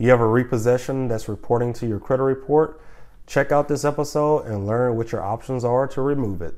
You have a repossession that's reporting to your credit report? Check out this episode and learn what your options are to remove it.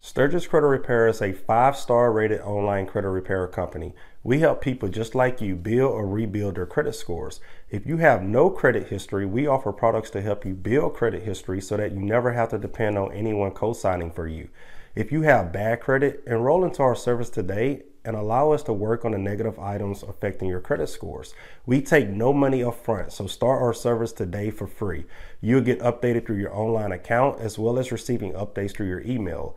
Stirgus Credit Repair is a five star rated online credit repair company. We help people just like you build or rebuild their credit scores. If you have no credit history, we offer products to help you build credit history so that you never have to depend on anyone co signing for you. If you have bad credit, enroll into our service today and allow us to work on the negative items affecting your credit scores. We take no money up front, so start our service today for free. You'll get updated through your online account as well as receiving updates through your email.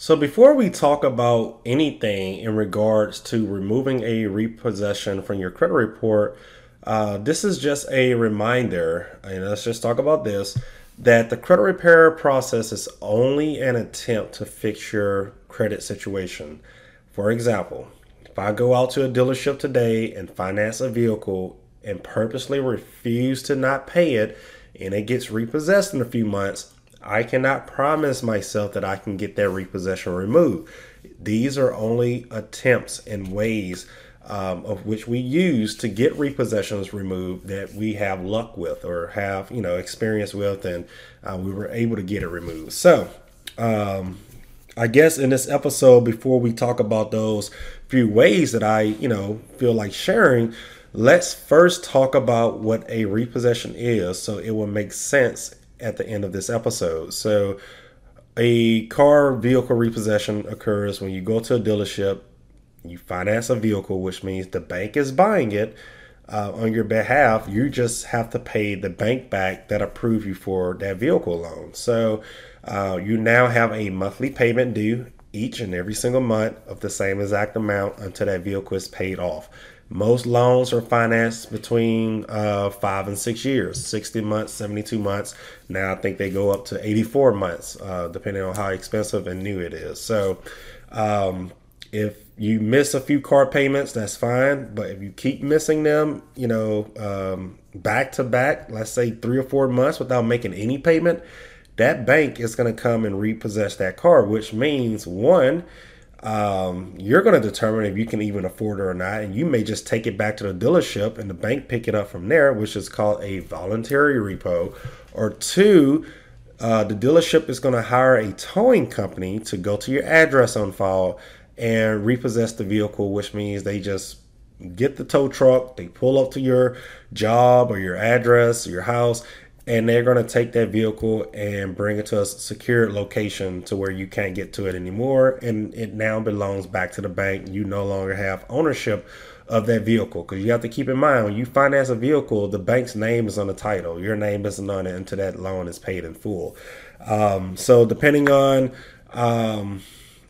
So, before we talk about anything in regards to removing a repossession from your credit report, uh, this is just a reminder, and let's just talk about this that the credit repair process is only an attempt to fix your credit situation. For example, if I go out to a dealership today and finance a vehicle and purposely refuse to not pay it and it gets repossessed in a few months, I cannot promise myself that I can get that repossession removed. These are only attempts and ways um, of which we use to get repossessions removed that we have luck with or have you know experience with, and uh, we were able to get it removed. So. Um, I guess in this episode, before we talk about those few ways that I, you know, feel like sharing, let's first talk about what a repossession is so it will make sense at the end of this episode. So, a car vehicle repossession occurs when you go to a dealership, you finance a vehicle, which means the bank is buying it uh, on your behalf. You just have to pay the bank back that approved you for that vehicle loan. So, uh, you now have a monthly payment due each and every single month of the same exact amount until that vehicle is paid off. Most loans are financed between uh, five and six years, 60 months, 72 months. Now I think they go up to 84 months, uh, depending on how expensive and new it is. So um, if you miss a few car payments, that's fine. But if you keep missing them, you know, um, back to back, let's say three or four months without making any payment, that bank is going to come and repossess that car, which means one, um, you're going to determine if you can even afford it or not. And you may just take it back to the dealership and the bank pick it up from there, which is called a voluntary repo. Or two, uh, the dealership is going to hire a towing company to go to your address on file and repossess the vehicle, which means they just get the tow truck, they pull up to your job or your address, or your house, and they're going to take that vehicle and bring it to a secure location to where you can't get to it anymore and it now belongs back to the bank. You no longer have ownership of that vehicle because you have to keep in mind when you finance a vehicle the bank's name is on the title. Your name isn't on it until that loan is paid in full. Um, so depending on um,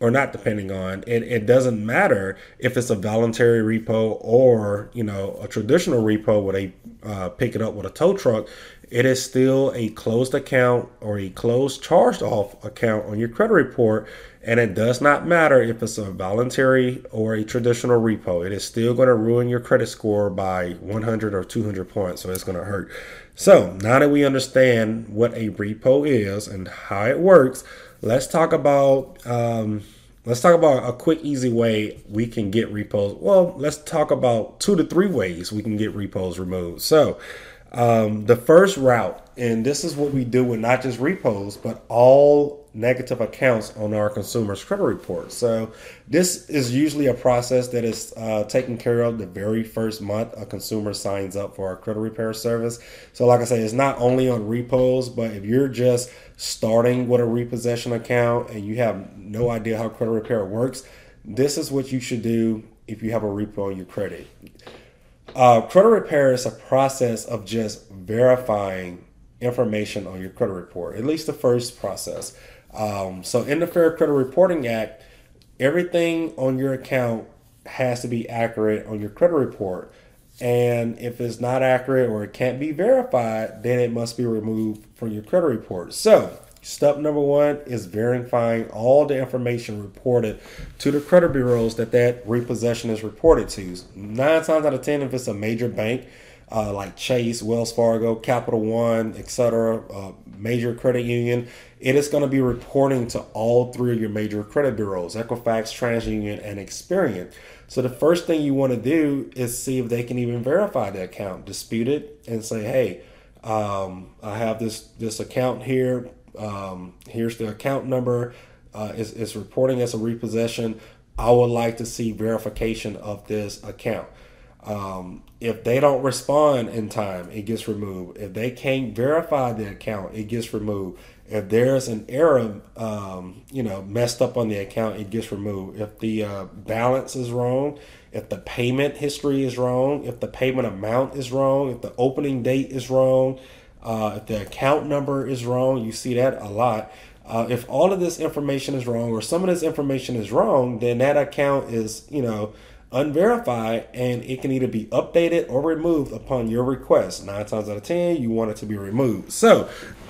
or not depending on it, it doesn't matter if it's a voluntary repo or you know a traditional repo where they uh, pick it up with a tow truck it is still a closed account or a closed charged off account on your credit report. And it does not matter if it's a voluntary or a traditional repo. It is still going to ruin your credit score by 100 or 200 points. So it's going to hurt. So now that we understand what a repo is and how it works, let's talk about. Um, let's talk about a quick, easy way we can get repos. Well, let's talk about two to three ways we can get repos removed. So, um, the first route, and this is what we do with not just repos, but all negative accounts on our consumer's credit report. So, this is usually a process that is uh, taken care of the very first month a consumer signs up for our credit repair service. So, like I say, it's not only on repos, but if you're just starting with a repossession account and you have no idea how credit repair works, this is what you should do if you have a repo on your credit. Uh, credit repair is a process of just verifying information on your credit report, at least the first process. Um, so, in the Fair Credit Reporting Act, everything on your account has to be accurate on your credit report. And if it's not accurate or it can't be verified, then it must be removed from your credit report. So, step number one is verifying all the information reported to the credit bureaus that that repossession is reported to. Nine times out of ten, if it's a major bank uh, like Chase, Wells Fargo, Capital One, etc., uh, major credit union, it is going to be reporting to all three of your major credit bureaus Equifax, TransUnion, and Experian. So the first thing you want to do is see if they can even verify the account, dispute it, and say, "Hey, um, I have this this account here. Um, here's the account number. Uh, it's, it's reporting as a repossession. I would like to see verification of this account." Um, if they don't respond in time, it gets removed. If they can't verify the account, it gets removed. If there's an error, um, you know, messed up on the account, it gets removed. If the uh, balance is wrong, if the payment history is wrong, if the payment amount is wrong, if the opening date is wrong, uh, if the account number is wrong, you see that a lot. Uh, if all of this information is wrong or some of this information is wrong, then that account is, you know, unverified and it can either be updated or removed upon your request. Nine times out of 10, you want it to be removed. So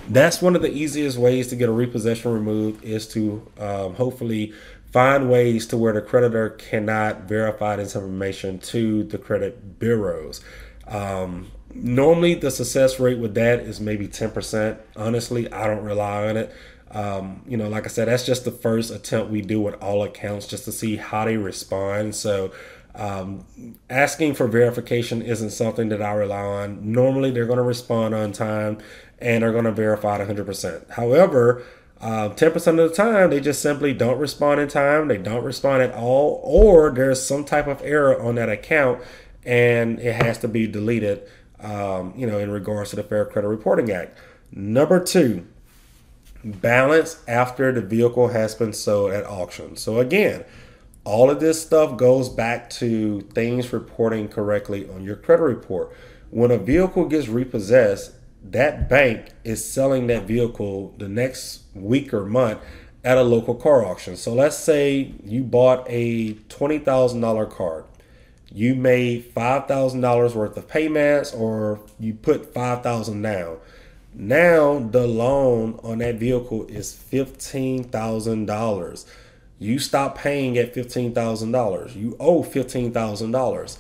that's one of the easiest ways to get a repossession removed is to um, hopefully find ways to where the creditor cannot verify this information to the credit bureaus. Um, normally, the success rate with that is maybe 10%. Honestly, I don't rely on it. Um, you know, like I said, that's just the first attempt we do with all accounts just to see how they respond. So, um, asking for verification isn't something that I rely on. Normally, they're going to respond on time and are going to verify it 100%. However, uh, 10% of the time, they just simply don't respond in time, they don't respond at all, or there's some type of error on that account and it has to be deleted, um, you know, in regards to the Fair Credit Reporting Act. Number two, balance after the vehicle has been sold at auction. So, again, all of this stuff goes back to things reporting correctly on your credit report. When a vehicle gets repossessed, that bank is selling that vehicle the next week or month at a local car auction. So let's say you bought a $20,000 car. You made $5,000 worth of payments or you put 5000 down. Now the loan on that vehicle is $15,000. You stop paying at $15,000. You owe $15,000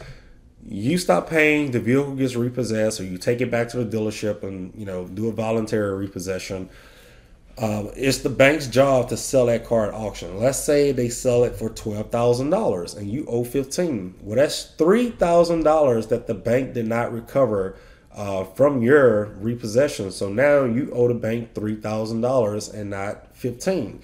you stop paying, the vehicle gets repossessed, or you take it back to the dealership and you know do a voluntary repossession. Um, it's the bank's job to sell that car at auction. Let's say they sell it for twelve thousand dollars and you owe fifteen. Well, that's three thousand dollars that the bank did not recover uh, from your repossession. So now you owe the bank three thousand dollars and not fifteen.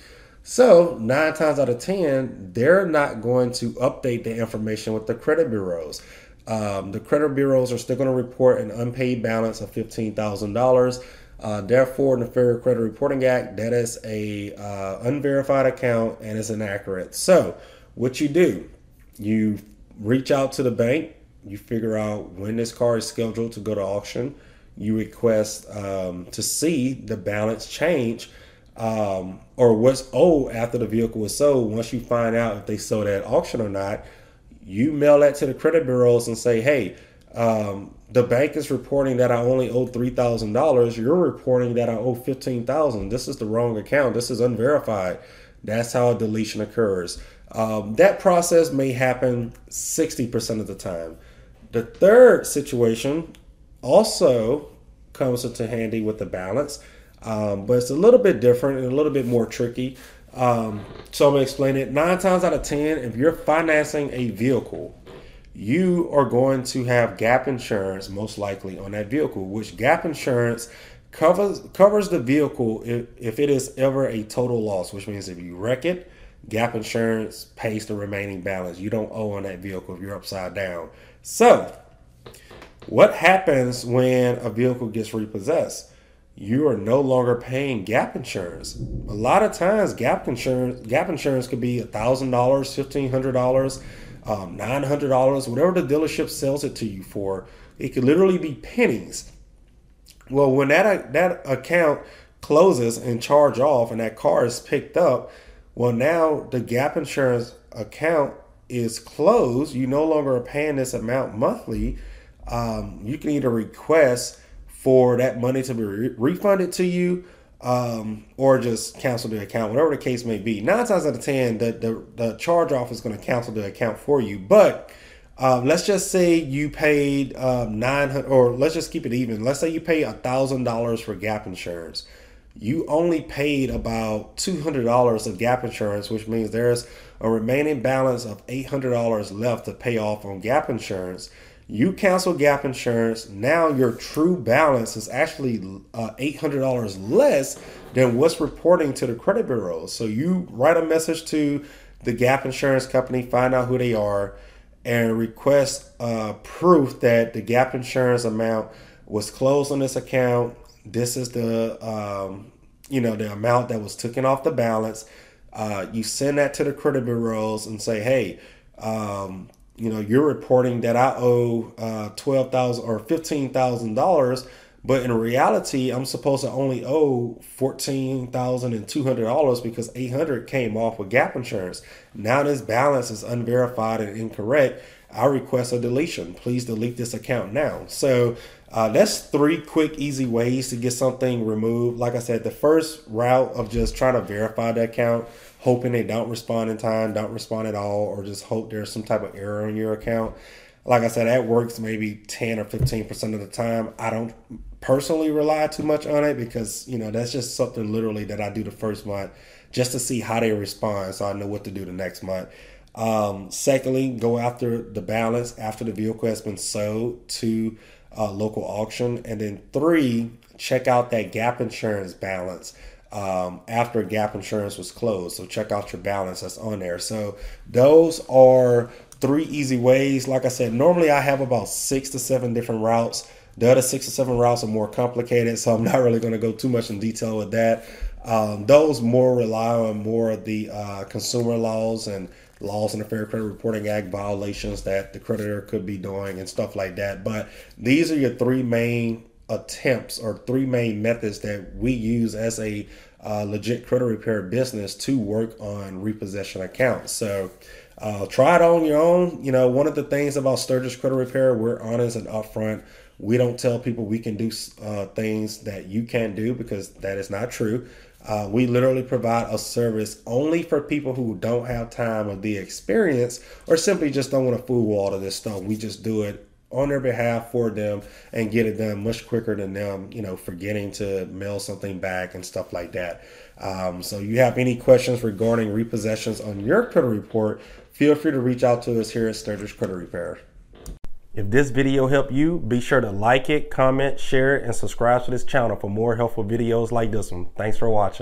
So nine times out of ten, they're not going to update the information with the credit bureaus. Um, the credit bureaus are still going to report an unpaid balance of $15,000. Uh, therefore, in the Fair Credit Reporting Act, that is a uh, unverified account and is inaccurate. So, what you do, you reach out to the bank, you figure out when this car is scheduled to go to auction, you request um, to see the balance change um, or what's owed after the vehicle was sold. Once you find out if they sold at auction or not, you mail that to the credit bureaus and say, hey, um, the bank is reporting that I only owe three thousand dollars. You're reporting that I owe fifteen thousand. This is the wrong account. This is unverified. That's how a deletion occurs. Um, that process may happen sixty percent of the time. The third situation also comes into handy with the balance, um, but it's a little bit different and a little bit more tricky. Um, so I'm gonna explain it. Nine times out of ten, if you're financing a vehicle, you are going to have gap insurance most likely on that vehicle, which gap insurance covers covers the vehicle if, if it is ever a total loss, which means if you wreck it, gap insurance pays the remaining balance. You don't owe on that vehicle if you're upside down. So, what happens when a vehicle gets repossessed? You are no longer paying gap insurance. A lot of times, gap insurance gap insurance could be thousand dollars, fifteen hundred dollars, um, nine hundred dollars, whatever the dealership sells it to you for. It could literally be pennies. Well, when that that account closes and charge off, and that car is picked up, well, now the gap insurance account is closed. You no longer are paying this amount monthly. um, you can either request for that money to be re- refunded to you um, or just cancel the account, whatever the case may be. Nine times out of ten, the, the, the charge off is going to cancel the account for you. But um, let's just say you paid um, nine hundred, or let's just keep it even. Let's say you pay a thousand dollars for gap insurance. You only paid about two hundred dollars of gap insurance, which means there's a remaining balance of eight hundred dollars left to pay off on gap insurance. You cancel gap insurance. Now your true balance is actually uh, $800 less than what's reporting to the credit bureau. So you write a message to the gap insurance company, find out who they are, and request uh, proof that the gap insurance amount was closed on this account. This is the um, you know the amount that was taken off the balance. Uh, you send that to the credit bureaus and say, hey, um, you know, you're reporting that I owe uh, twelve thousand or fifteen thousand dollars, but in reality, I'm supposed to only owe fourteen thousand and two hundred dollars because eight hundred came off with gap insurance. Now this balance is unverified and incorrect. I request a deletion. Please delete this account now. So uh, that's three quick, easy ways to get something removed. Like I said, the first route of just trying to verify the account hoping they don't respond in time, don't respond at all, or just hope there's some type of error in your account. Like I said, that works maybe 10 or 15% of the time. I don't personally rely too much on it because, you know, that's just something literally that I do the first month just to see how they respond so I know what to do the next month. Um, secondly, go after the balance after the vehicle has been sold to a local auction. And then three, check out that gap insurance balance um, after gap insurance was closed. So check out your balance that's on there. So those are three easy ways. Like I said, normally I have about six to seven different routes. The other six or seven routes are more complicated, so I'm not really going to go too much in detail with that. Um, those more rely on more of the uh, consumer laws and laws in the Fair Credit Reporting Act violations that the creditor could be doing and stuff like that. But these are your three main attempts or three main methods that we use as a uh, legit credit repair business to work on repossession accounts. So uh, try it on your own. You know, one of the things about Stirgus Credit Repair, we're honest and upfront. We don't tell people we can do uh, things that you can't do because that is not true. Uh, we literally provide a service only for people who don't have time or the experience or simply just don't want to fool all of this stuff. We just do it on their behalf for them and get it done much quicker than them, you know, forgetting to mail something back and stuff like that. Um, so, you have any questions regarding repossessions on your credit report, feel free to reach out to us here at Stirgus Credit Repair. If this video helped you, be sure to like it, comment, share it, and subscribe to this channel for more helpful videos like this one. Thanks for watching.